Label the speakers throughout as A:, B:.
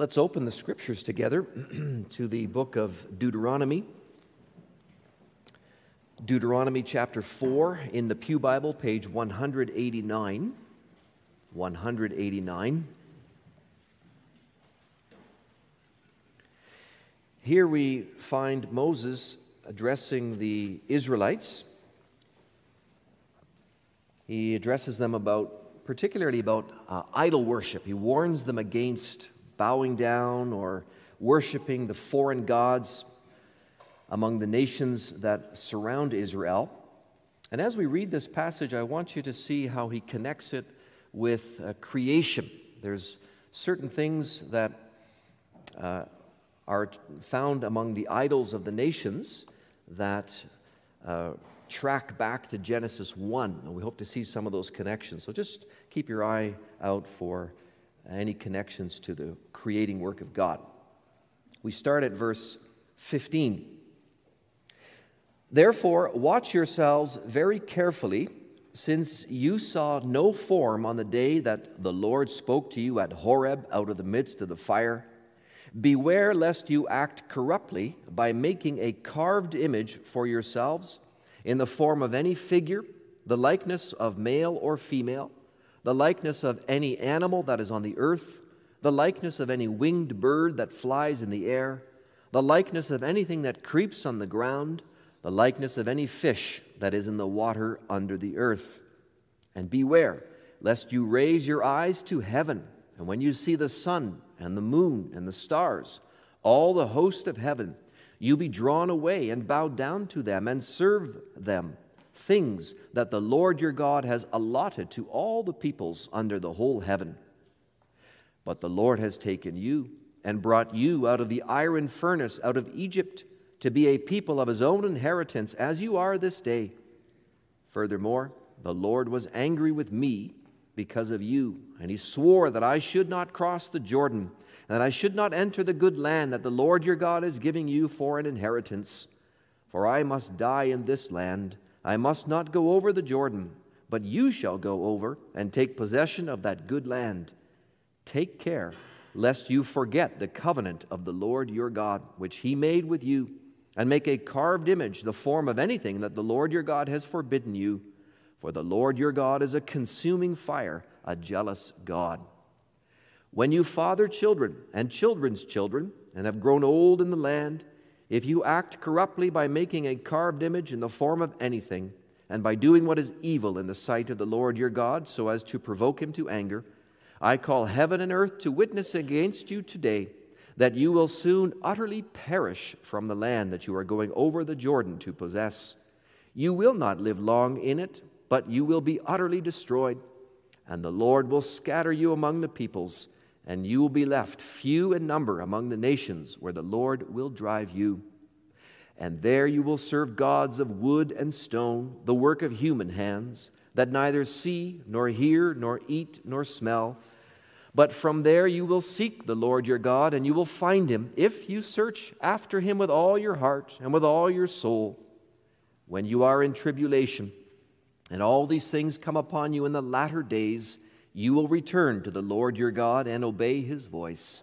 A: Let's open the scriptures together to the book of Deuteronomy. Deuteronomy chapter 4 in the Pew Bible, page 189. 189. Here we find Moses addressing the Israelites. He addresses them about, particularly about uh, idol worship. He warns them against bowing down or worshiping the foreign gods among the nations that surround Israel. And as we read this passage, I want you to see how he connects it with uh, creation. There's certain things that uh, are found among the idols of the nations that uh, track back to Genesis 1. And we hope to see some of those connections. So just keep your eye out for any connections to the creating work of God. We start at verse 15. Therefore, watch yourselves very carefully, since you saw no form on the day that the Lord spoke to you at Horeb out of the midst of the fire. Beware lest you act corruptly by making a carved image for yourselves in the form of any figure, the likeness of male or female the likeness of any animal that is on the earth, the likeness of any winged bird that flies in the air, the likeness of anything that creeps on the ground, the likeness of any fish that is in the water under the earth. And beware, lest you raise your eyes to heaven, and when you see the sun and the moon and the stars, all the host of heaven, you be drawn away and bow down to them and serve them things that the Lord your God has allotted to all the peoples under the whole heaven. But the Lord has taken you and brought you out of the iron furnace out of Egypt to be a people of his own inheritance, as you are this day. Furthermore, the Lord was angry with me because of you, and he swore that I should not cross the Jordan, and that I should not enter the good land that the Lord your God is giving you for an inheritance. For I must die in this land I must not go over the Jordan, but you shall go over and take possession of that good land. Take care lest you forget the covenant of the Lord your God, which he made with you, and make a carved image, the form of anything that the Lord your God has forbidden you. For the Lord your God is a consuming fire, a jealous God. When you father children and children's children, and have grown old in the land, if you act corruptly by making a carved image in the form of anything, and by doing what is evil in the sight of the Lord your God, so as to provoke him to anger, I call heaven and earth to witness against you today that you will soon utterly perish from the land that you are going over the Jordan to possess. You will not live long in it, but you will be utterly destroyed, and the Lord will scatter you among the peoples and you will be left few in number among the nations where the Lord will drive you. And there you will serve gods of wood and stone, the work of human hands, that neither see, nor hear, nor eat, nor smell. But from there you will seek the Lord your God, and you will find him if you search after him with all your heart and with all your soul. When you are in tribulation, and all these things come upon you in the latter days, you will return to the Lord your God and obey his voice.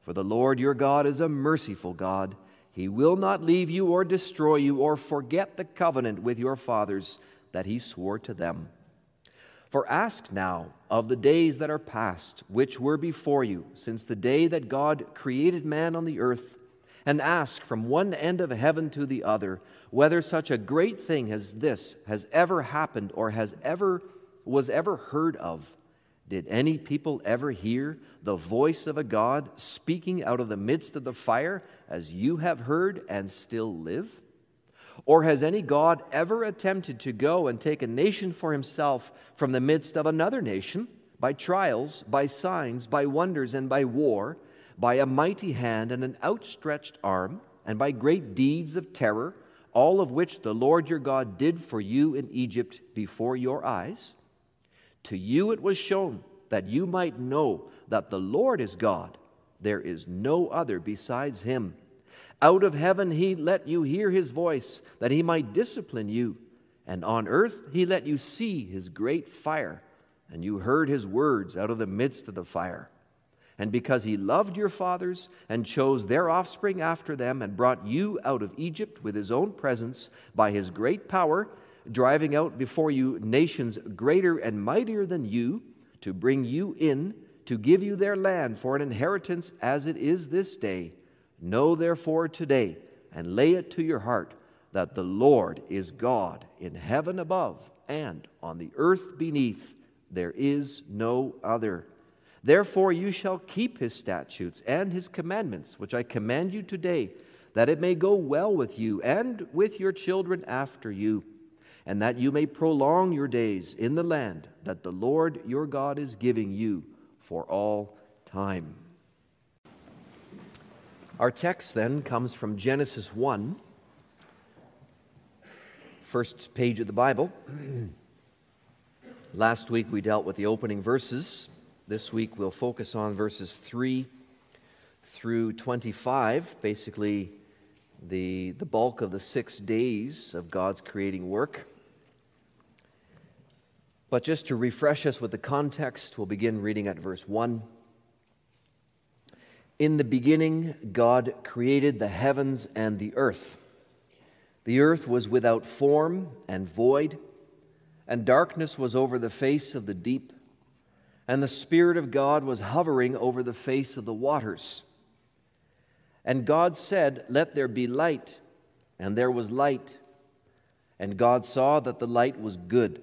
A: For the Lord your God is a merciful God. He will not leave you or destroy you or forget the covenant with your fathers that he swore to them. For ask now of the days that are past, which were before you, since the day that God created man on the earth, and ask from one end of heaven to the other whether such a great thing as this has ever happened or has ever was ever heard of did any people ever hear the voice of a God speaking out of the midst of the fire as you have heard and still live? Or has any God ever attempted to go and take a nation for himself from the midst of another nation by trials, by signs, by wonders, and by war, by a mighty hand and an outstretched arm, and by great deeds of terror, all of which the Lord your God did for you in Egypt before your eyes? To you it was shown that you might know that the Lord is God. There is no other besides him. Out of heaven he let you hear his voice, that he might discipline you. And on earth he let you see his great fire, and you heard his words out of the midst of the fire. and because he loved your fathers and chose their offspring after them and brought you out of Egypt with his own presence by his great power, driving out before you nations greater and mightier than you, to bring you in, to give you their land for an inheritance as it is this day. Know therefore today and lay it to your heart that the Lord is God in heaven above and on the earth beneath. There is no other. Therefore, you shall keep his statutes and his commandments, which I command you today, that it may go well with you and with your children after you, and that you may prolong your days in the land that the Lord your God is giving you for all time. Our text then comes from Genesis 1, first page of the Bible. Last week we dealt with the opening verses this week we'll focus on verses 3 through 25, basically the, the bulk of the six days of God's creating work. But just to refresh us with the context, we'll begin reading at verse 1. In the beginning, God created the heavens and the earth. The earth was without form and void, and darkness was over the face of the deep and the Spirit of God was hovering over the face of the waters. And God said, Let there be light. And there was light. And God saw that the light was good.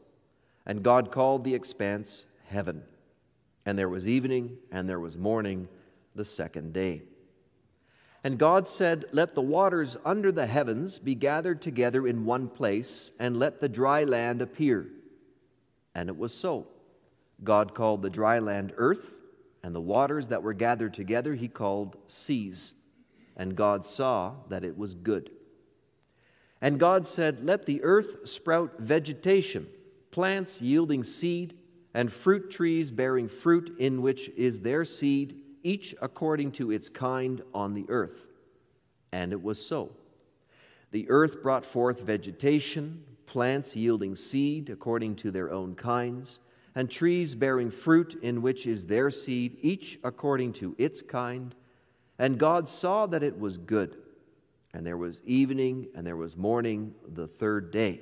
A: And God called the expanse heaven. And there was evening and there was morning the second day. And God said, Let the waters under the heavens be gathered together in one place, and let the dry land appear. And it was so. God called the dry land earth, and the waters that were gathered together he called seas. And God saw that it was good. And God said, Let the earth sprout vegetation, plants yielding seed, and fruit trees bearing fruit in which is their seed, each according to its kind on the earth. And it was so. The earth brought forth vegetation, plants yielding seed according to their own kinds and trees bearing fruit in which is their seed, each according to its kind. And God saw that it was good. And there was evening and there was morning the third day.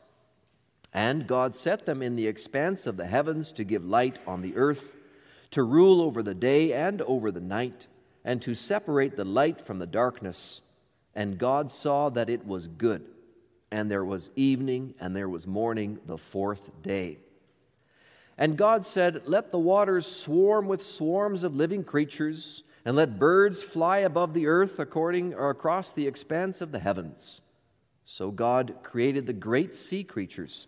A: And God set them in the expanse of the heavens to give light on the earth, to rule over the day and over the night, and to separate the light from the darkness. And God saw that it was good. And there was evening and there was morning the fourth day. And God said, Let the waters swarm with swarms of living creatures, and let birds fly above the earth according or across the expanse of the heavens. So God created the great sea creatures,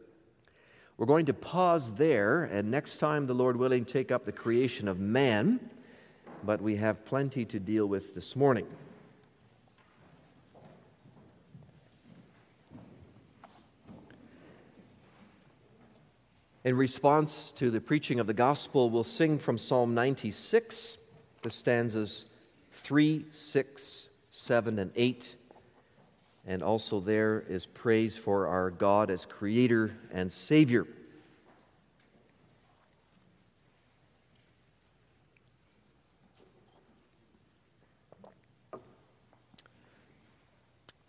A: We're going to pause there, and next time, the Lord willing, take up the creation of man, but we have plenty to deal with this morning. In response to the preaching of the gospel, we'll sing from Psalm 96, the stanzas 3, 6, 7, and 8. And also, there is praise for our God as Creator and Savior.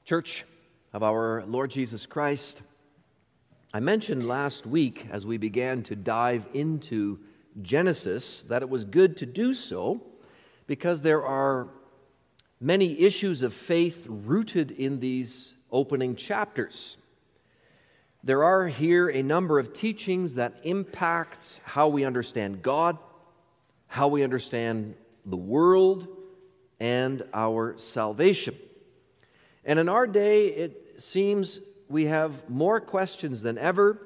A: Church of our Lord Jesus Christ, I mentioned last week as we began to dive into Genesis that it was good to do so because there are many issues of faith rooted in these opening chapters. There are here a number of teachings that impact how we understand God, how we understand the world, and our salvation. And in our day, it seems we have more questions than ever,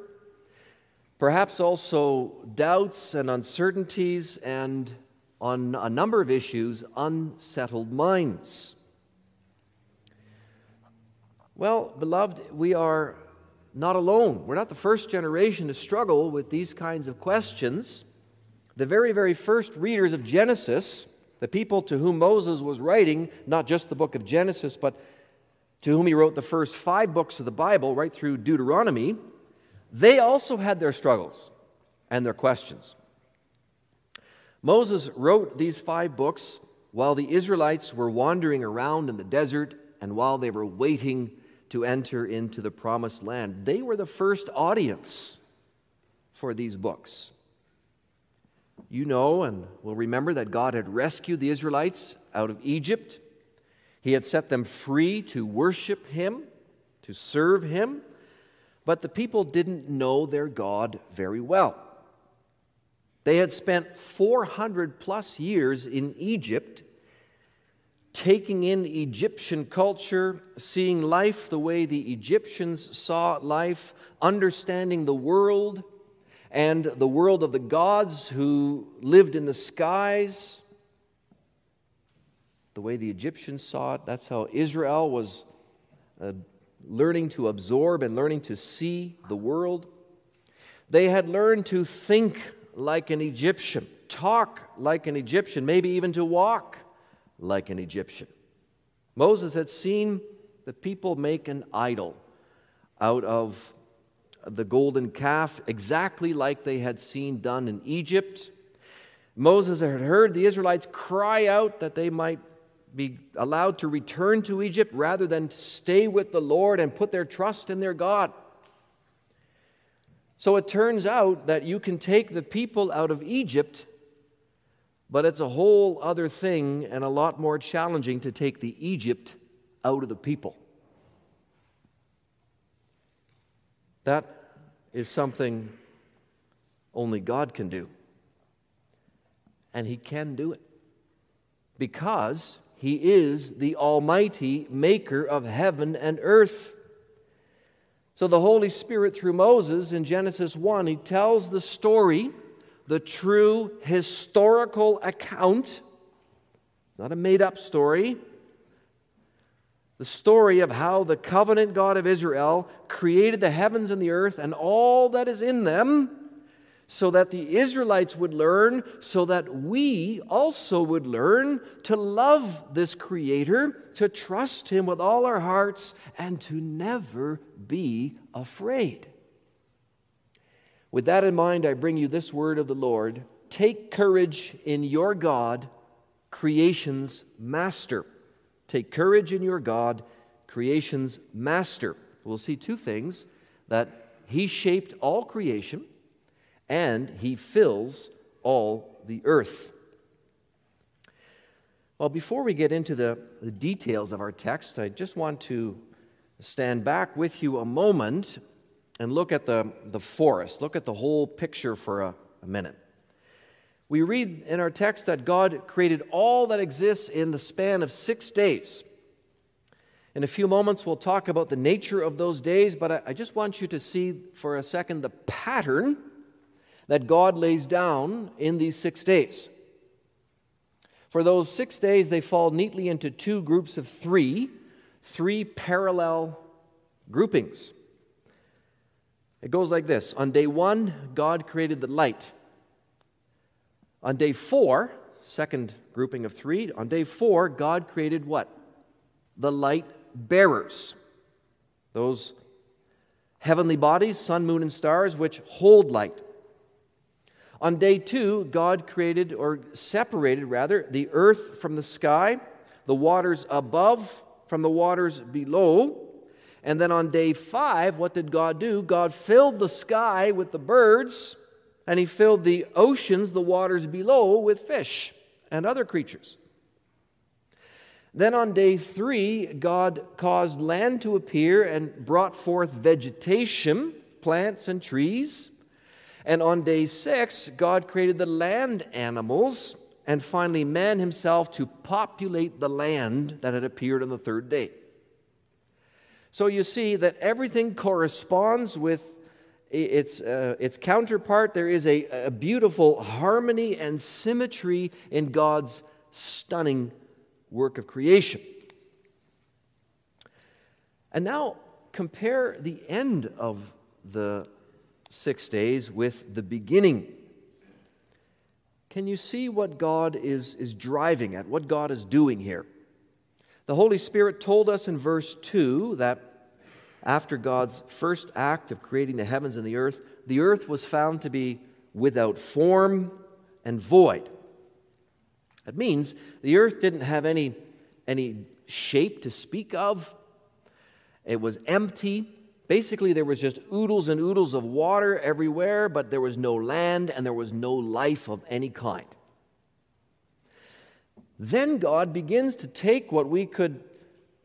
A: perhaps also doubts and uncertainties, and on a number of issues, unsettled minds. Well, beloved, we are not alone. We're not the first generation to struggle with these kinds of questions. The very, very first readers of Genesis, the people to whom Moses was writing, not just the book of Genesis, but to whom he wrote the first five books of the Bible, right through Deuteronomy, they also had their struggles and their questions. Moses wrote these five books while the Israelites were wandering around in the desert and while they were waiting to enter into the promised land. They were the first audience for these books. You know and will remember that God had rescued the Israelites out of Egypt he had set them free to worship Him, to serve Him, but the people didn't know their God very well. They had spent 400 plus years in Egypt, taking in Egyptian culture, seeing life the way the Egyptians saw life, understanding the world and the world of the gods who lived in the skies the way the Egyptians saw it. That's how Israel was uh, learning to absorb and learning to see the world. They had learned to think like an Egyptian, talk like an Egyptian, maybe even to walk like an Egyptian. Moses had seen the people make an idol out of the golden calf, exactly like they had seen done in Egypt. Moses had heard the Israelites cry out that they might be allowed to return to Egypt rather than stay with the Lord and put their trust in their God. So it turns out that you can take the people out of Egypt, but it's a whole other thing and a lot more challenging to take the Egypt out of the people. That is something only God can do. And He can do it because he is the Almighty Maker of heaven and earth. So the Holy Spirit, through Moses in Genesis 1, he tells the story, the true historical account, It's not a made up story, the story of how the covenant God of Israel created the heavens and the earth and all that is in them so that the Israelites would learn, so that we also would learn to love this Creator, to trust Him with all our hearts, and to never be afraid. With that in mind, I bring you this word of the Lord Take courage in your God, creation's master. Take courage in your God, creation's master. We'll see two things that He shaped all creation and he fills all the earth. Well, before we get into the, the details of our text, I just want to stand back with you a moment and look at the, the forest, look at the whole picture for a, a minute. We read in our text that God created all that exists in the span of six days. In a few moments, we'll talk about the nature of those days, but I, I just want you to see for a second the pattern that God lays down in these six days. For those six days, they fall neatly into two groups of three, three parallel groupings. It goes like this On day one, God created the light. On day four, second grouping of three, on day four, God created what? The light bearers. Those heavenly bodies, sun, moon, and stars, which hold light. On day two, God created, or separated rather, the earth from the sky, the waters above from the waters below. And then on day five, what did God do? God filled the sky with the birds, and He filled the oceans, the waters below, with fish and other creatures. Then on day three, God caused land to appear and brought forth vegetation, plants and trees. And on day six, God created the land animals and finally man himself to populate the land that had appeared on the third day. So you see that everything corresponds with its, uh, its counterpart. There is a, a beautiful harmony and symmetry in God's stunning work of creation. And now compare the end of the six days with the beginning. Can you see what God is, is driving at, what God is doing here? The Holy Spirit told us in verse 2 that after God's first act of creating the heavens and the earth, the earth was found to be without form and void. That means the earth didn't have any, any shape to speak of, it was empty. Basically, there was just oodles and oodles of water everywhere, but there was no land and there was no life of any kind. Then God begins to take what we could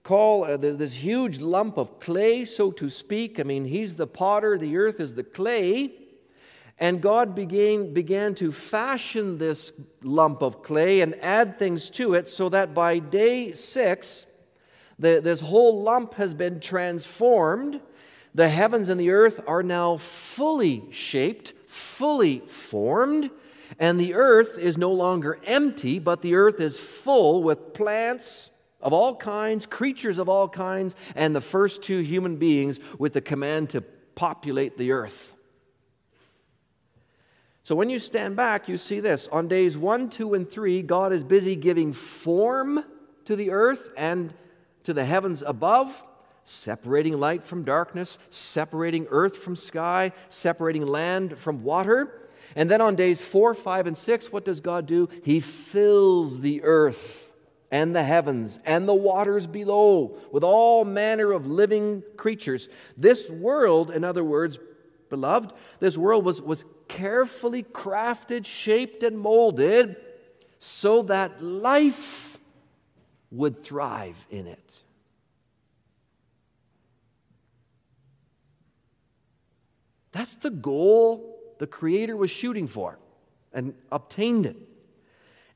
A: call uh, this huge lump of clay, so to speak. I mean, He's the potter, the earth is the clay. And God began, began to fashion this lump of clay and add things to it so that by day six, the, this whole lump has been transformed the heavens and the earth are now fully shaped, fully formed, and the earth is no longer empty, but the earth is full with plants of all kinds, creatures of all kinds, and the first two human beings with the command to populate the earth. So when you stand back, you see this. On days one, two, and three, God is busy giving form to the earth and to the heavens above separating light from darkness, separating earth from sky, separating land from water. And then on days four, five, and six, what does God do? He fills the earth and the heavens and the waters below with all manner of living creatures. This world, in other words, beloved, this world was, was carefully crafted, shaped, and molded so that life would thrive in it. That's the goal the Creator was shooting for and obtained it.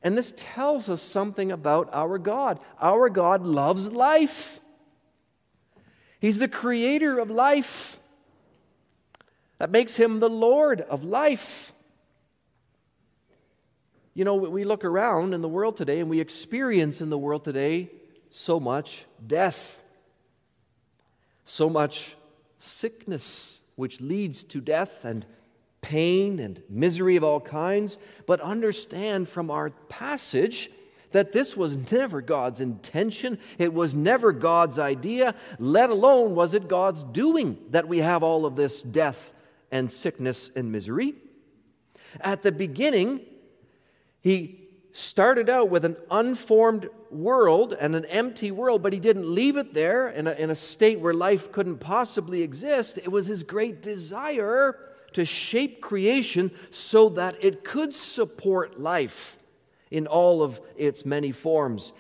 A: And this tells us something about our God. Our God loves life, He's the Creator of life. That makes Him the Lord of life. You know, we look around in the world today and we experience in the world today so much death, so much sickness, which leads to death and pain and misery of all kinds. But understand from our passage that this was never God's intention. It was never God's idea, let alone was it God's doing that we have all of this death and sickness and misery. At the beginning, He started out with an unformed world and an empty world, but he didn't leave it there in a, in a state where life couldn't possibly exist. It was his great desire to shape creation so that it could support life in all of its many forms,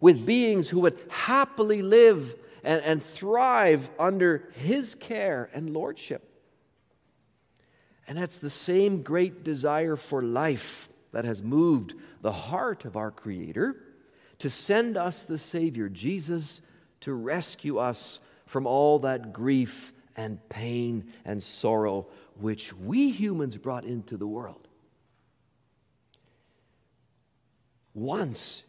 A: with beings who would happily live and, and thrive under his care and lordship. And that's the same great desire for life that has moved the heart of our Creator to send us the Savior, Jesus, to rescue us from all that grief and pain and sorrow which we humans brought into the world. Once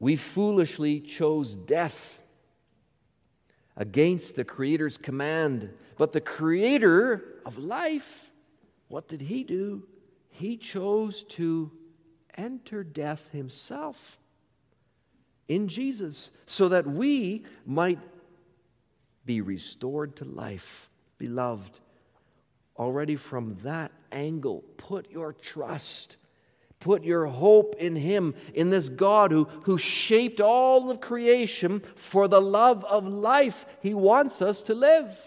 A: we foolishly chose death against the Creator's command, but the Creator of life, what did He do? He chose to enter death Himself in Jesus so that we might be restored to life. Beloved, already from that angle, put your trust, put your hope in Him, in this God who, who shaped all of creation for the love of life. He wants us to live.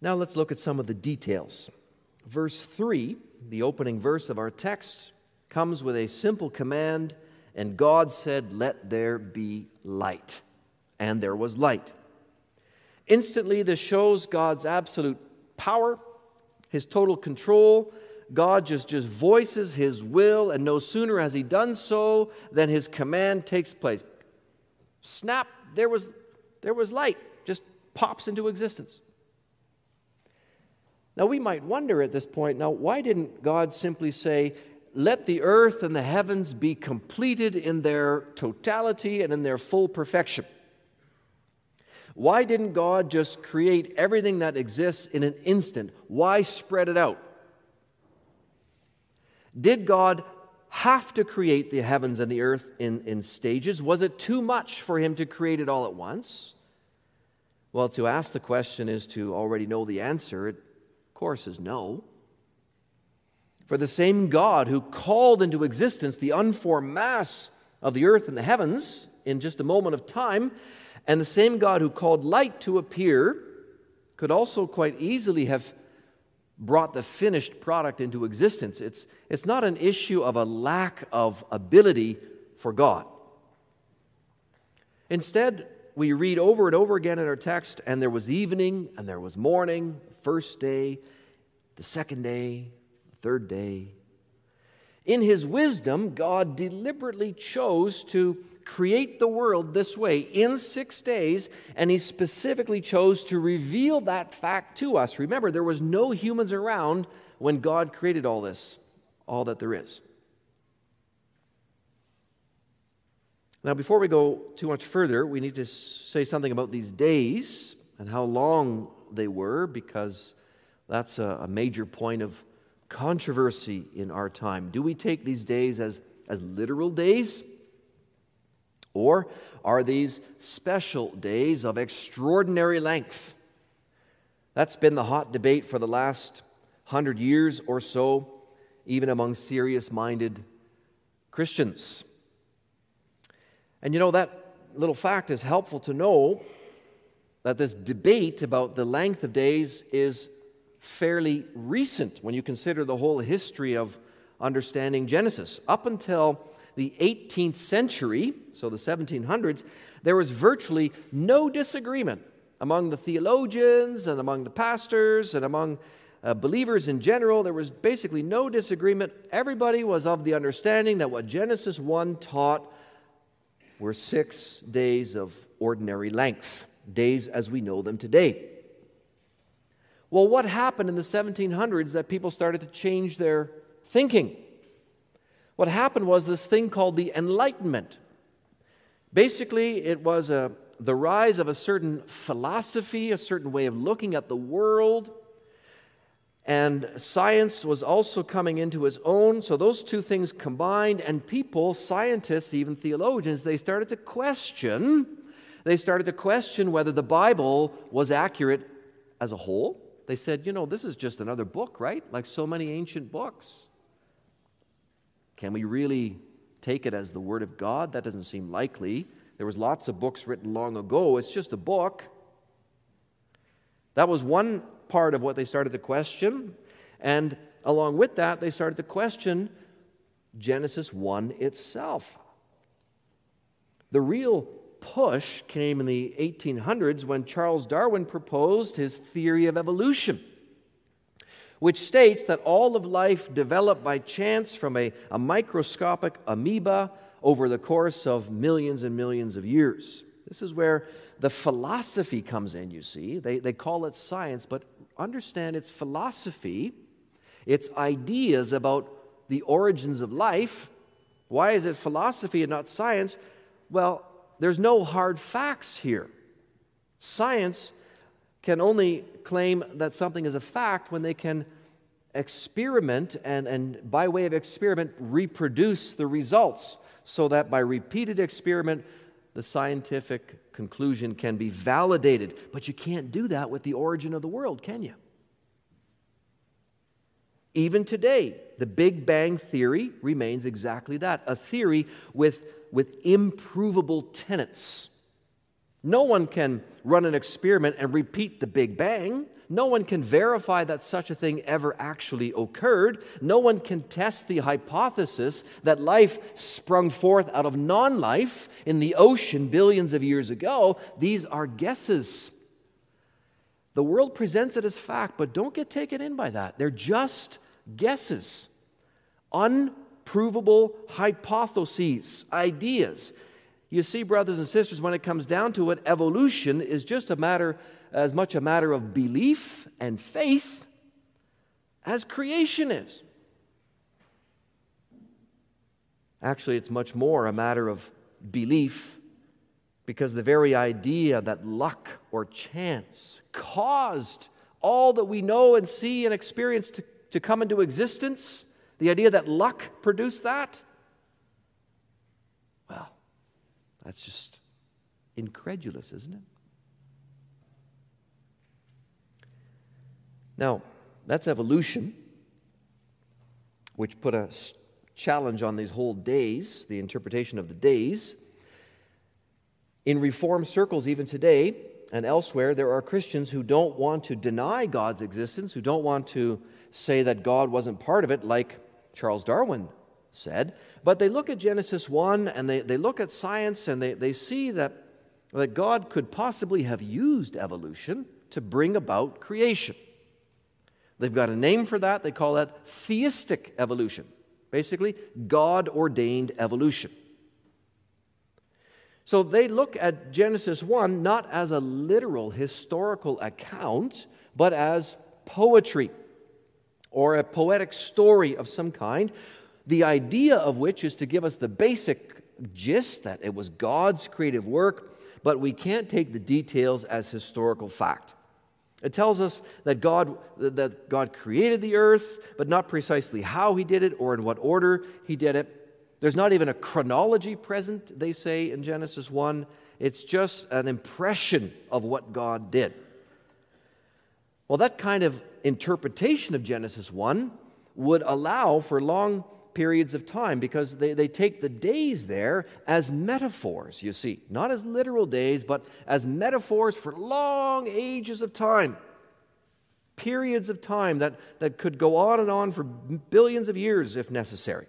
A: Now let's look at some of the details. Verse 3, the opening verse of our text, comes with a simple command and God said, Let there be light. And there was light. Instantly, this shows God's absolute power, his total control. God just, just voices his will, and no sooner has he done so than his command takes place. Snap, there was, there was light, just pops into existence. Now, we might wonder at this point now, why didn't God simply say, let the earth and the heavens be completed in their totality and in their full perfection. Why didn't God just create everything that exists in an instant? Why spread it out? Did God have to create the heavens and the earth in, in stages? Was it too much for him to create it all at once? Well, to ask the question is to already know the answer. It, course, is no. For the same God who called into existence the unformed mass of the earth and the heavens in just a moment of time, and the same God who called light to appear, could also quite easily have brought the finished product into existence. It's, it's not an issue of a lack of ability for God. Instead, we read over and over again in our text, and there was evening, and there was morning, first day, the second day, the third day. In his wisdom, God deliberately chose to create the world this way in six days, and he specifically chose to reveal that fact to us. Remember, there was no humans around when God created all this, all that there is. Now, before we go too much further, we need to say something about these days and how long they were, because that's a, a major point of controversy in our time. Do we take these days as, as literal days? Or are these special days of extraordinary length? That's been the hot debate for the last hundred years or so, even among serious minded Christians. And you know, that little fact is helpful to know that this debate about the length of days is fairly recent when you consider the whole history of understanding Genesis. Up until the 18th century, so the 1700s, there was virtually no disagreement among the theologians and among the pastors and among uh, believers in general. There was basically no disagreement. Everybody was of the understanding that what Genesis 1 taught were six days of ordinary length, days as we know them today. Well, what happened in the 1700s that people started to change their thinking? What happened was this thing called the Enlightenment. Basically, it was a, the rise of a certain philosophy, a certain way of looking at the world, and science was also coming into its own. So, those two things combined, and people, scientists, even theologians, they started to question. They started to question whether the Bible was accurate as a whole they said, you know, this is just another book, right? Like so many ancient books. Can we really take it as the Word of God? That doesn't seem likely. There was lots of books written long ago. It's just a book. That was one part of what they started to question. And along with that, they started to question Genesis 1 itself. The real push came in the 1800s when Charles Darwin proposed his theory of evolution, which states that all of life developed by chance from a, a microscopic amoeba over the course of millions and millions of years. This is where the philosophy comes in, you see. They, they call it science, but understand it's philosophy, it's ideas about the origins of life. Why is it philosophy and not science? Well, there's no hard facts here. Science can only claim that something is a fact when they can experiment and, and by way of experiment, reproduce the results so that by repeated experiment, the scientific conclusion can be validated. But you can't do that with the origin of the world, can you? Even today, the Big Bang Theory remains exactly that a theory with, with improvable tenets. No one can run an experiment and repeat the Big Bang. No one can verify that such a thing ever actually occurred. No one can test the hypothesis that life sprung forth out of non life in the ocean billions of years ago. These are guesses. The world presents it as fact, but don't get taken in by that. They're just guesses, unprovable hypotheses, ideas. You see, brothers and sisters, when it comes down to it, evolution is just a matter, as much a matter of belief and faith as creation is. Actually, it's much more a matter of belief because the very idea that luck or chance caused all that we know and see and experience to, to come into existence, the idea that luck produced that, well, that's just incredulous, isn't it? Now, that's evolution, which put a challenge on these whole days, the interpretation of the days. In reform circles, even today and elsewhere, there are Christians who don't want to deny God's existence, who don't want to say that God wasn't part of it, like Charles Darwin said. But they look at Genesis 1 and they, they look at science and they, they see that, that God could possibly have used evolution to bring about creation. They've got a name for that. They call that theistic evolution. Basically, God ordained evolution. So they look at Genesis 1 not as a literal historical account, but as poetry or a poetic story of some kind, the idea of which is to give us the basic gist that it was God's creative work, but we can't take the details as historical fact. It tells us that God, that God created the earth, but not precisely how he did it or in what order he did it. There's not even a chronology present, they say in Genesis 1. It's just an impression of what God did. Well, that kind of interpretation of Genesis 1 would allow for long periods of time because they, they take the days there as metaphors, you see, not as literal days, but as metaphors for long ages of time. Periods of time that, that could go on and on for billions of years if necessary.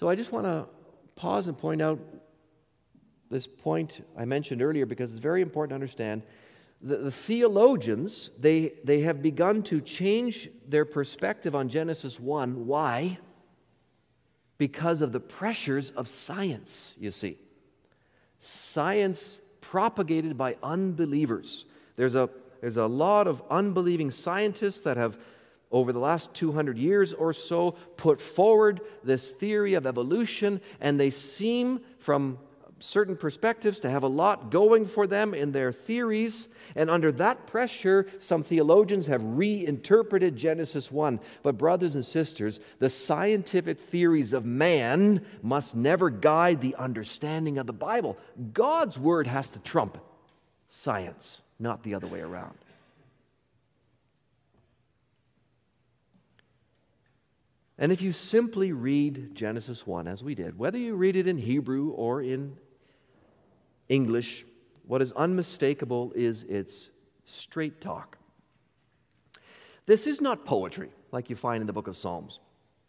A: So I just want to pause and point out this point I mentioned earlier because it's very important to understand. The, the, theologians, they, they have begun to change their perspective on Genesis 1. Why? Because of the pressures of science, you see. Science propagated by unbelievers. There's a, there's a lot of unbelieving scientists that have over the last 200 years or so put forward this theory of evolution, and they seem, from certain perspectives to have a lot going for them in their theories. And under that pressure, some theologians have reinterpreted Genesis 1. But, brothers and sisters, the scientific theories of man must never guide the understanding of the Bible. God's word has to trump science, not the other way around. And if you simply read Genesis 1 as we did, whether you read it in Hebrew or in English, what is unmistakable is its straight talk. This is not poetry like you find in the book of Psalms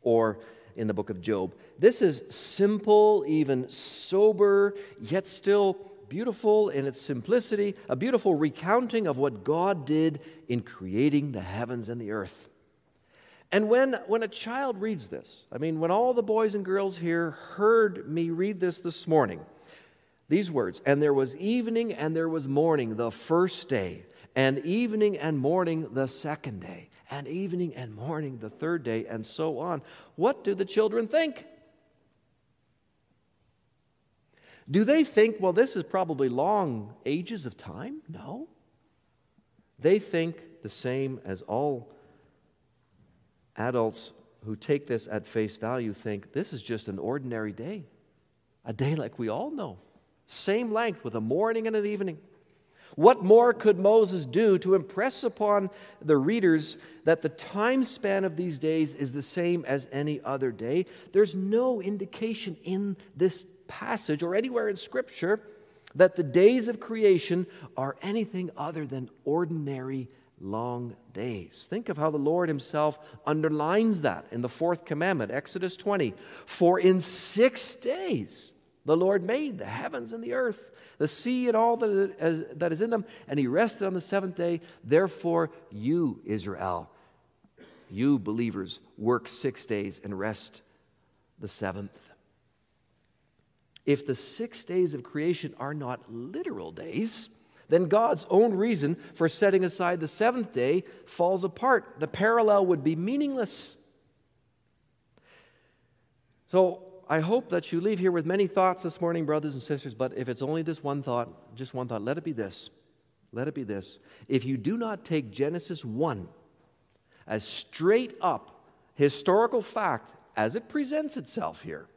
A: or in the book of Job. This is simple, even sober, yet still beautiful in its simplicity, a beautiful recounting of what God did in creating the heavens and the earth. And when, when a child reads this, I mean, when all the boys and girls here heard me read this this morning, these words, and there was evening and there was morning the first day, and evening and morning the second day, and evening and morning the third day, and so on. What do the children think? Do they think, well, this is probably long ages of time? No. They think the same as all adults who take this at face value think this is just an ordinary day, a day like we all know, same length with a morning and an evening. What more could Moses do to impress upon the readers that the time span of these days is the same as any other day? There's no indication in this passage or anywhere in Scripture that the days of creation are anything other than ordinary long days. Think of how the Lord Himself underlines that in the fourth commandment, Exodus 20. For in six days the Lord made the heavens and the earth, the sea and all that is in them, and He rested on the seventh day. Therefore, you, Israel, you believers, work six days and rest the seventh. If the six days of creation are not literal days, then God's own reason for setting aside the seventh day falls apart. The parallel would be meaningless. So I hope that you leave here with many thoughts this morning, brothers and sisters, but if it's only this one thought, just one thought, let it be this. Let it be this. If you do not take Genesis 1 as straight up historical fact as it presents itself here,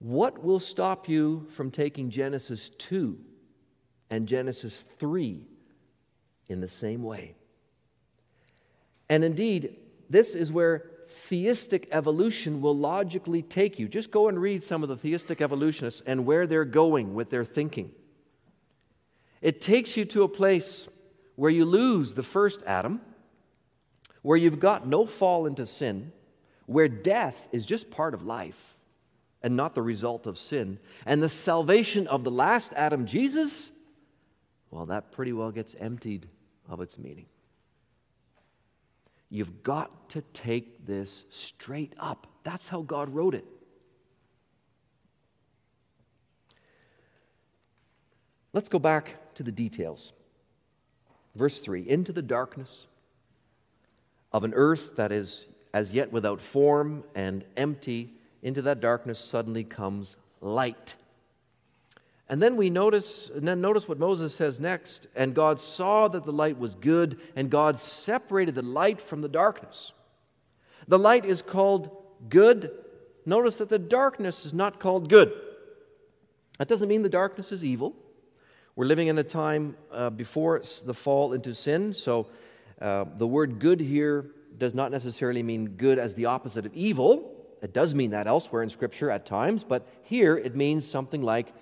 A: what will stop you from taking Genesis 2 and Genesis 3 in the same way? And indeed, this is where theistic evolution will logically take you. Just go and read some of the theistic evolutionists and where they're going with their thinking. It takes you to a place where you lose the first Adam, where you've got no fall into sin, where death is just part of life and not the result of sin. And the salvation of the last Adam, Jesus, well, that pretty well gets emptied of its meaning. You've got to take this straight up. That's how God wrote it. Let's go back to the details. Verse 3 Into the darkness of an earth that is as yet without form and empty into that darkness suddenly comes light. And then we notice, and then notice what Moses says next. And God saw that the light was good, and God separated the light from the darkness. The light is called good. Notice that the darkness is not called good. That doesn't mean the darkness is evil. We're living in a time uh, before the fall into sin, so uh, the word good here does not necessarily mean good as the opposite of evil. It does mean that elsewhere in Scripture at times, but here it means something like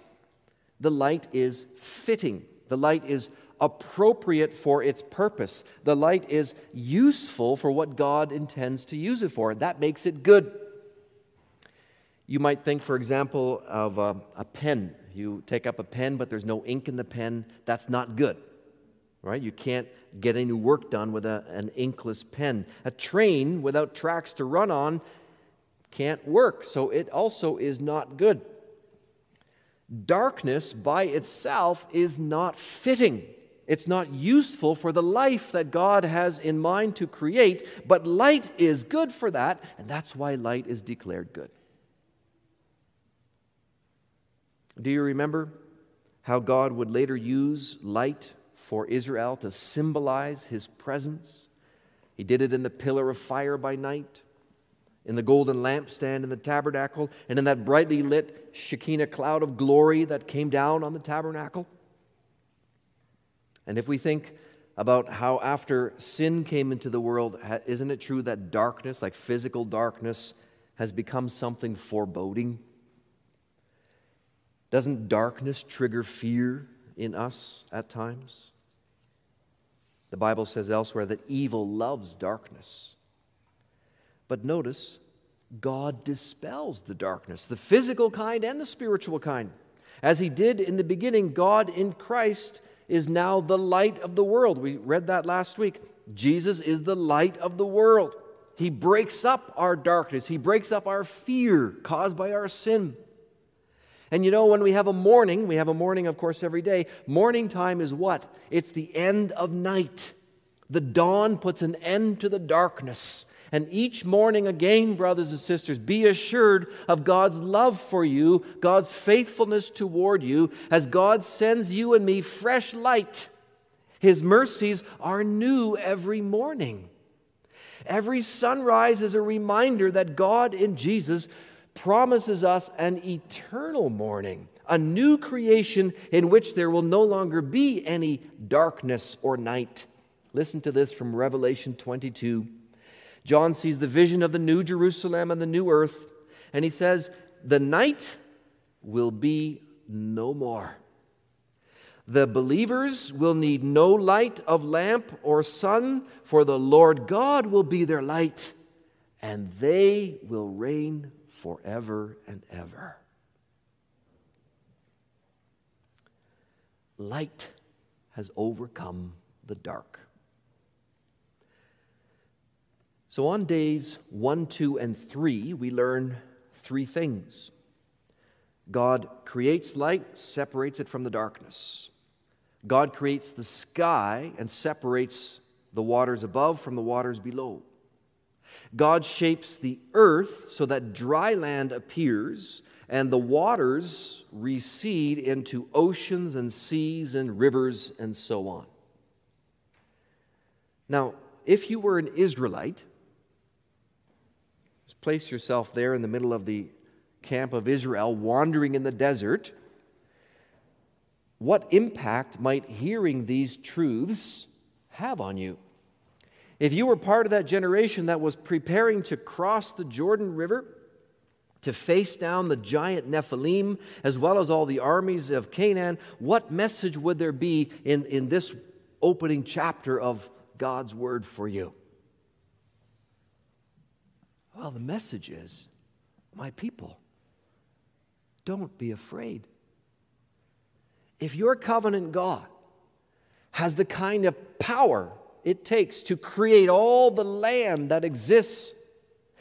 A: the light is fitting, the light is appropriate for its purpose, the light is useful for what God intends to use it for. That makes it good. You might think, for example, of a, a pen. You take up a pen, but there's no ink in the pen. That's not good right? You can't get any work done with a, an inkless pen. A train without tracks to run on can't work, so it also is not good. Darkness by itself is not fitting. It's not useful for the life that God has in mind to create, but light is good for that, and that's why light is declared good. Do you remember how God would later use light for Israel to symbolize his presence? He did it in the pillar of fire by night in the golden lampstand in the tabernacle, and in that brightly lit Shekinah cloud of glory that came down on the tabernacle. And if we think about how after sin came into the world, isn't it true that darkness, like physical darkness, has become something foreboding? Doesn't darkness trigger fear in us at times? The Bible says elsewhere that evil loves darkness. But notice, God dispels the darkness, the physical kind and the spiritual kind. As he did in the beginning, God in Christ is now the light of the world. We read that last week. Jesus is the light of the world. He breaks up our darkness, He breaks up our fear caused by our sin. And you know, when we have a morning, we have a morning, of course, every day. Morning time is what? It's the end of night. The dawn puts an end to the darkness. And each morning, again, brothers and sisters, be assured of God's love for you, God's faithfulness toward you, as God sends you and me fresh light. His mercies are new every morning. Every sunrise is a reminder that God in Jesus promises us an eternal morning, a new creation in which there will no longer be any darkness or night. Listen to this from Revelation 22. John sees the vision of the new Jerusalem and the new earth, and he says, The night will be no more. The believers will need no light of lamp or sun, for the Lord God will be their light, and they will reign forever and ever. Light has overcome the dark. So on days one, two, and three, we learn three things God creates light, separates it from the darkness. God creates the sky and separates the waters above from the waters below. God shapes the earth so that dry land appears and the waters recede into oceans and seas and rivers and so on. Now, if you were an Israelite, place yourself there in the middle of the camp of Israel, wandering in the desert what impact might hearing these truths have on you? If you were part of that generation that was preparing to cross the Jordan River, to face down the giant Nephilim, as well as all the armies of Canaan, what message would there be in, in this opening chapter of God's Word for you? Well, the message is, my people, don't be afraid if your covenant God has the kind of power it takes to create all the land that exists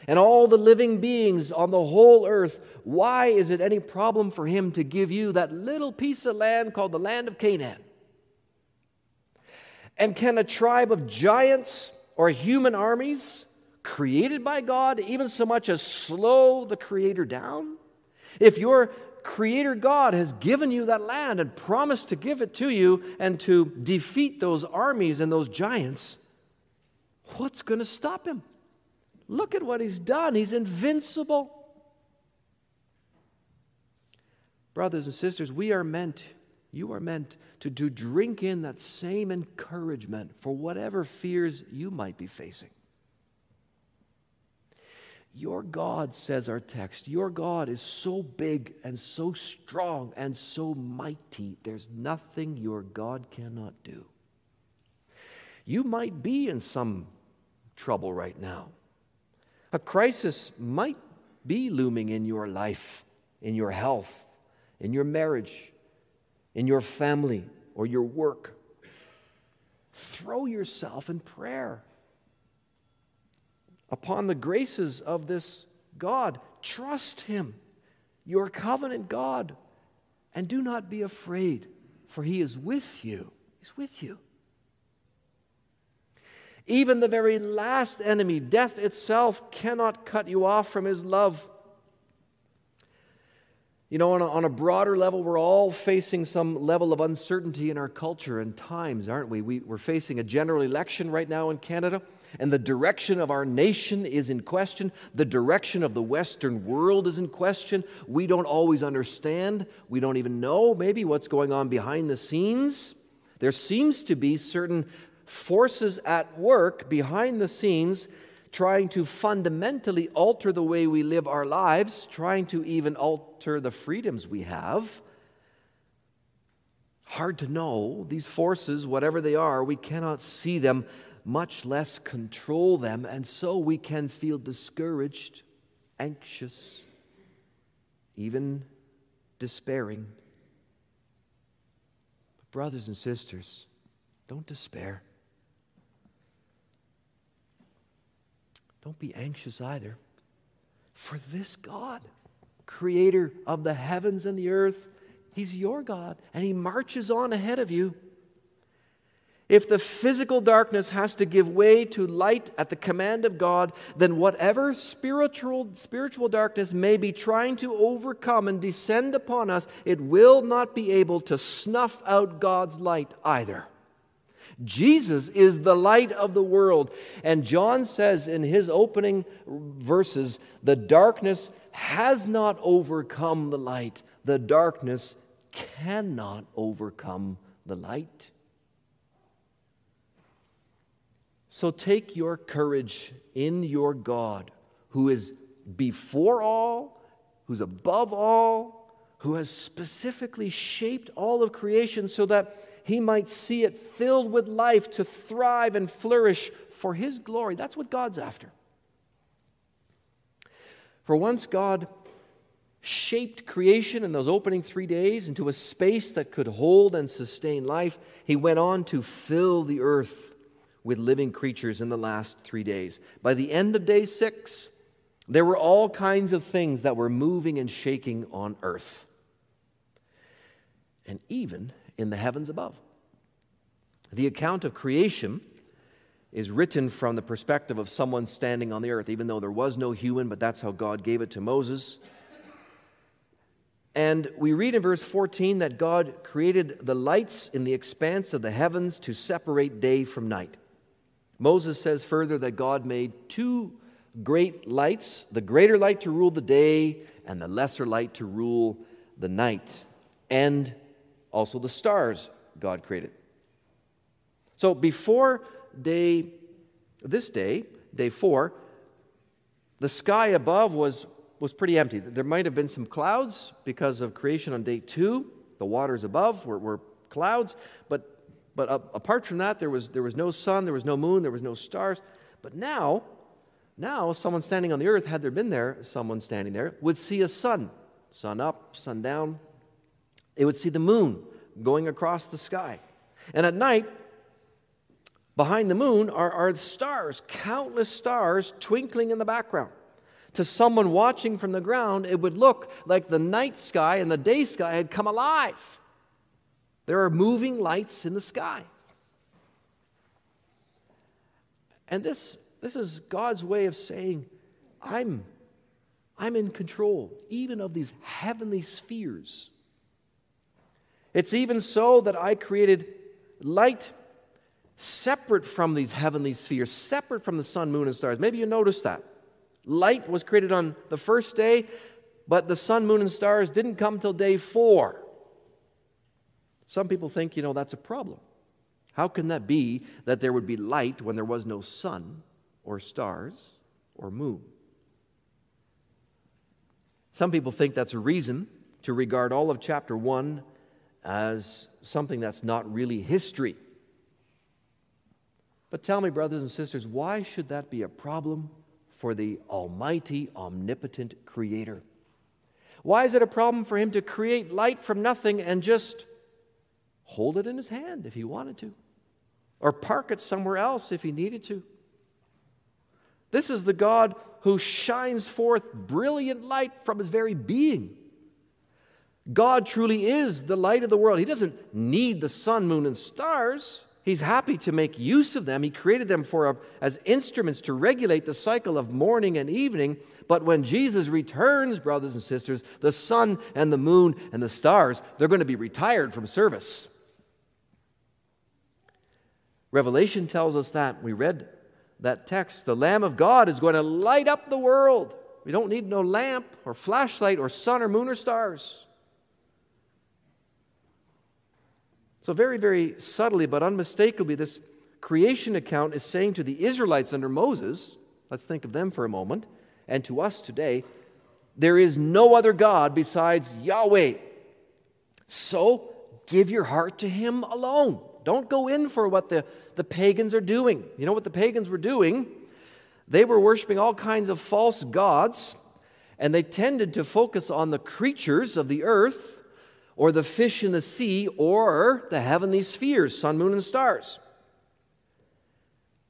A: and all the living beings on the whole earth, why is it any problem for him to give you that little piece of land called the land of Canaan? And can a tribe of giants or human armies created by God even so much as slow the Creator down? If your Creator God has given you that land and promised to give it to you and to defeat those armies and those giants, what's going to stop him? Look at what he's done. He's invincible. Brothers and sisters, we are meant, you are meant to, to drink in that same encouragement for whatever fears you might be facing. Your God, says our text, your God is so big and so strong and so mighty, there's nothing your God cannot do. You might be in some trouble right now. A crisis might be looming in your life, in your health, in your marriage, in your family, or your work. Throw yourself in prayer upon the graces of this God. Trust Him, your covenant God, and do not be afraid, for He is with you. He's with you. Even the very last enemy, death itself, cannot cut you off from His love. You know, on a, on a, broader level, we're all facing some level of uncertainty in our culture and times, aren't we? we? We're facing a general election right now in Canada and the direction of our nation is in question. The direction of the Western world is in question. We don't always understand. We don't even know maybe what's going on behind the scenes. There seems to be certain forces at work behind the scenes trying to fundamentally alter the way we live our lives, trying to even alter the freedoms we have. Hard to know. These forces, whatever they are, we cannot see them much less control them, and so we can feel discouraged anxious, even despairing. But, brothers and sisters, don't despair. Don't be anxious either. For this God, creator of the heavens and the earth, He's your God, and He marches on ahead of you. If the physical darkness has to give way to light at the command of God, then whatever spiritual, spiritual darkness may be trying to overcome and descend upon us, it will not be able to snuff out God's light either. Jesus is the light of the world. And John says in his opening verses, the darkness has not overcome the light, the darkness cannot overcome the light. So take your courage in your God, who is before all, who's above all, who has specifically shaped all of creation so that he might see it filled with life to thrive and flourish for his glory. That's what God's after. For once God shaped creation in those opening three days into a space that could hold and sustain life, he went on to fill the earth with living creatures in the last three days. By the end of day six, there were all kinds of things that were moving and shaking on earth, and even in the heavens above. The account of creation is written from the perspective of someone standing on the earth, even though there was no human, but that's how God gave it to Moses. And we read in verse 14 that God created the lights in the expanse of the heavens to separate day from night. Moses says further that God made two great lights the greater light to rule the day, and the lesser light to rule the night, and also the stars God created. So before day, this day, day four, the sky above was, was pretty empty. There might have been some clouds because of creation on day two. The waters above were, were clouds, but but uh, apart from that, there was, there was no sun, there was no moon, there was no stars. But now, now, someone standing on the earth, had there been there, someone standing there, would see a sun, sun up, sun down. They would see the moon going across the sky. And at night, behind the moon are, are stars, countless stars twinkling in the background. To someone watching from the ground, it would look like the night sky and the day sky had come alive. There are moving lights in the sky. And this, this is God's way of saying, I'm, I'm in control, even of these heavenly spheres. It's even so that I created light separate from these heavenly spheres, separate from the sun, moon, and stars. Maybe you noticed that. Light was created on the first day, but the sun, moon, and stars didn't come till day four. Some people think, you know, that's a problem. How can that be that there would be light when there was no sun or stars or moon? Some people think that's a reason to regard all of chapter 1 as something that's not really history. But tell me, brothers and sisters, why should that be a problem for the Almighty, omnipotent Creator? Why is it a problem for Him to create light from nothing and just hold it in his hand if he wanted to, or park it somewhere else if he needed to. This is the God who shines forth brilliant light from his very being. God truly is the light of the world. He doesn't need the sun, moon, and stars. He's happy to make use of them. He created them for a, as instruments to regulate the cycle of morning and evening. But when Jesus returns, brothers and sisters, the sun and the moon and the stars, they're going to be retired from service. Revelation tells us that. We read that text. The Lamb of God is going to light up the world. We don't need no lamp or flashlight or sun or moon or stars. So, very, very subtly but unmistakably, this creation account is saying to the Israelites under Moses, let's think of them for a moment, and to us today, there is no other God besides Yahweh. So, give your heart to Him alone. Don't go in for what the, the pagans are doing. You know what the pagans were doing? They were worshiping all kinds of false gods and they tended to focus on the creatures of the earth, or the fish in the sea, or the heavenly spheres, sun, moon, and stars.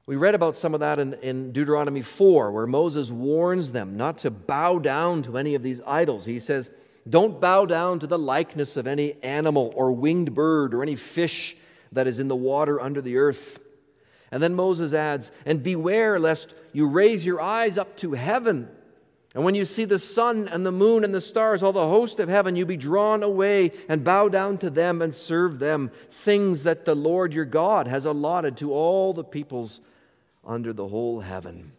A: We read about some of that in, in, Deuteronomy 4, where Moses warns them not to bow down to any of these idols. He says, Don't bow down to the likeness of any animal or winged bird or any fish that is in the water under the earth. And then Moses adds, And beware lest you raise your eyes up to heaven. And when you see the sun and the moon and the stars, all the host of heaven, you be drawn away and bow down to them and serve them, things that the Lord your God has allotted to all the peoples under the whole heaven.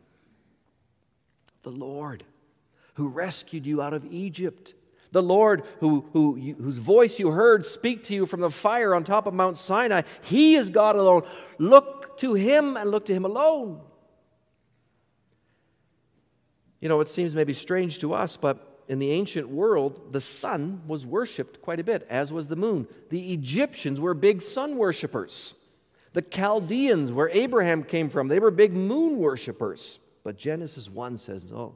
A: The Lord who rescued you out of Egypt. The Lord who, who, whose voice you heard speak to you from the fire on top of Mount Sinai. He is God alone. Look to Him and look to Him alone. You know, it seems maybe strange to us, but in the ancient world, the sun was worshiped quite a bit, as was the moon. The Egyptians were big sun worshippers. The Chaldeans, where Abraham came from, they were big moon worshippers. But Genesis 1 says, no,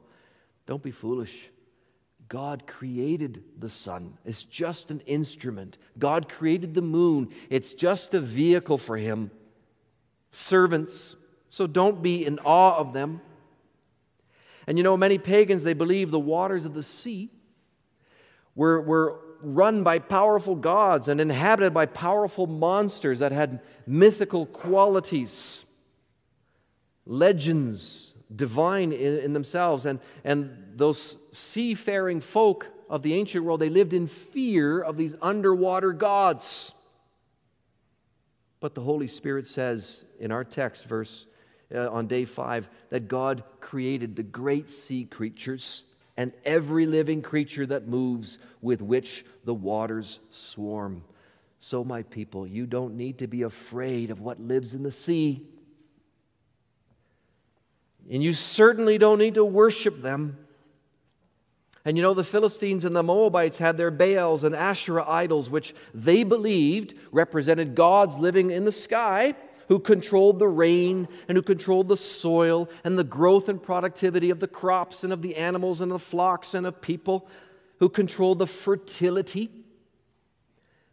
A: don't be foolish. God created the sun. It's just an instrument. God created the moon. It's just a vehicle for Him. Servants. So don't be in awe of them. And you know, many pagans, they believe the waters of the sea were, were run by powerful gods and inhabited by powerful monsters that had mythical qualities, legends, divine in, in, themselves. And, and those seafaring folk of the ancient world, they lived in fear of these underwater gods. But the Holy Spirit says in our text, verse uh, on day five, that God created the great sea creatures and every living creature that moves with which the waters swarm. So, my people, you don't need to be afraid of what lives in the sea. And you certainly don't need to worship them. And you know, the Philistines and the Moabites had their Baals and Asherah idols, which they believed represented gods living in the sky who controlled the rain and who controlled the soil and the growth and productivity of the crops and of the animals and the flocks and of people, who controlled the fertility.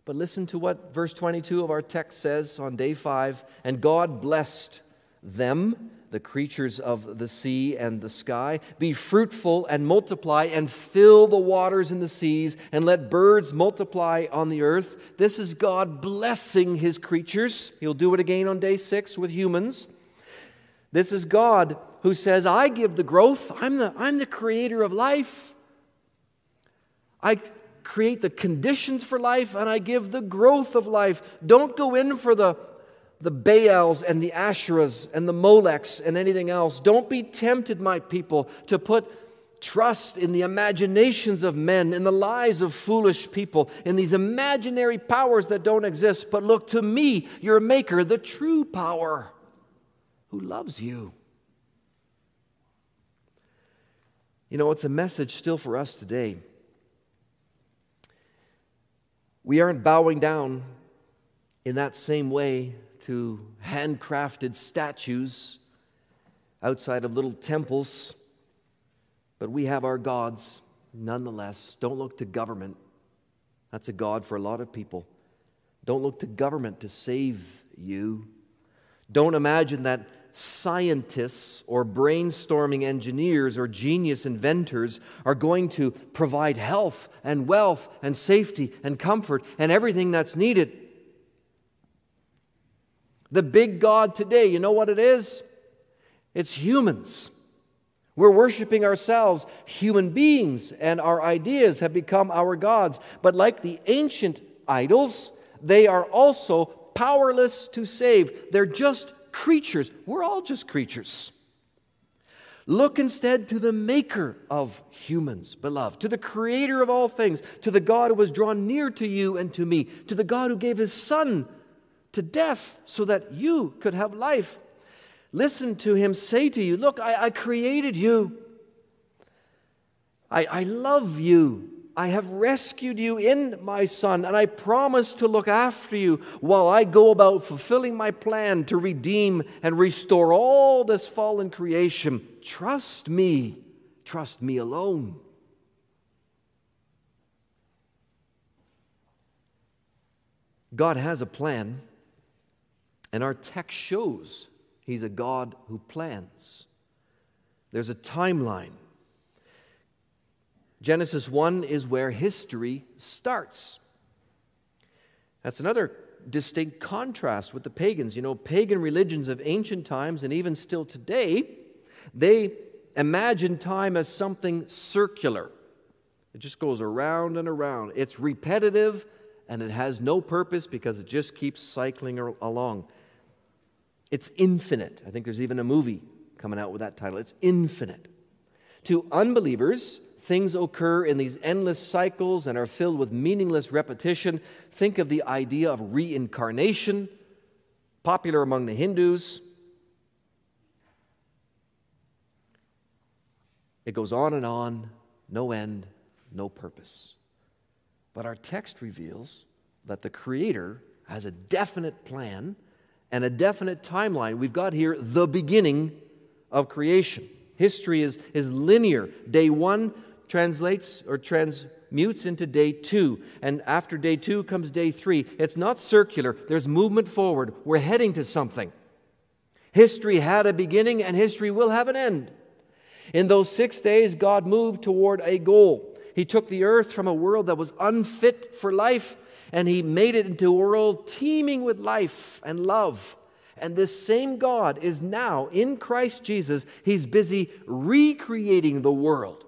A: But listen to what verse 22 of our text says on day five and God blessed them the creatures of the sea and the sky. Be fruitful and multiply and fill the waters in the seas and let birds multiply on the earth. This is God blessing his creatures. He'll do it again on day six with humans. This is God who says, I give the growth, I'm the, I'm the creator of life. I create the conditions for life and I give the growth of life. Don't go in for the the Baals and the Asherahs and the Molechs and anything else. Don't be tempted, my people, to put trust in the imaginations of men, in the lies of foolish people, in these imaginary powers that don't exist, but look to me, your Maker, the true power, who loves you. You know, it's a message still for us today. We aren't bowing down in that same way to handcrafted statues outside of little temples, but we have our gods nonetheless. Don't look to government. That's a God for a lot of people. Don't look to government to save you. Don't imagine that scientists or brainstorming engineers or genius inventors are going to provide health and wealth and safety and comfort and everything that's needed. The big God today, you know what it is? It's humans. We're worshiping ourselves, human beings, and our ideas have become our gods. But like the ancient idols, they are also powerless to save. They're just creatures. We're all just creatures. Look instead to the maker of humans, beloved, to the creator of all things, to the God who was drawn near to you and to me, to the God who gave his son to death so that you could have life. Listen to him say to you, Look, I, I created you. I, I love you. I have rescued you in my Son, and I promise to look after you while I go about fulfilling my plan to redeem and restore all this fallen creation. Trust me. Trust me alone. God has a plan and our text shows He's a God who plans. There's a timeline. Genesis 1 is where history starts. That's another distinct contrast with the pagans. You know, pagan religions of ancient times and even still today, they imagine time as something circular. It just goes around and around. It's repetitive and it has no purpose because it just keeps cycling along. It's infinite. I think there's even a movie coming out with that title. It's infinite. To unbelievers, things occur in these endless cycles and are filled with meaningless repetition. Think of the idea of reincarnation, popular among the Hindus. It goes on and on, no end, no purpose. But our text reveals that the Creator has a definite plan and a definite timeline. We've got here the beginning of creation. History is, is linear. Day one translates or transmutes into day two. And after day two comes day three. It's not circular, there's movement forward. We're heading to something. History had a beginning, and history will have an end. In those six days, God moved toward a goal. He took the earth from a world that was unfit for life and He made it into a world teeming with life and love. And this same God is now in Christ Jesus, He's busy recreating the world,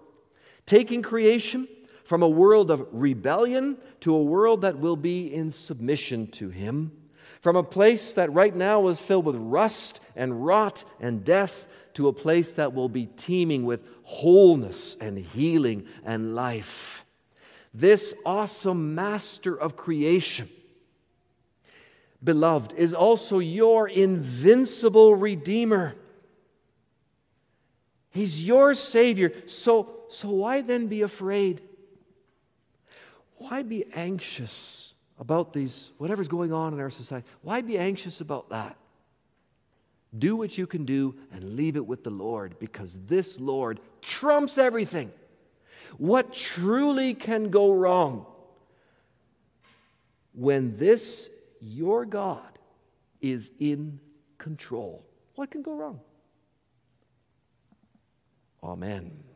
A: taking creation from a world of rebellion to a world that will be in submission to Him, from a place that right now is filled with rust and rot and death to a place that will be teeming with wholeness and healing and life. This awesome master of creation, beloved, is also your invincible Redeemer. He's your Savior. So, so why then be afraid? Why be anxious about these, whatever's going on in our society? Why be anxious about that? Do what you can do and leave it with the Lord because this Lord trumps everything. What truly can go wrong when this, your God, is in control? What can go wrong? Amen.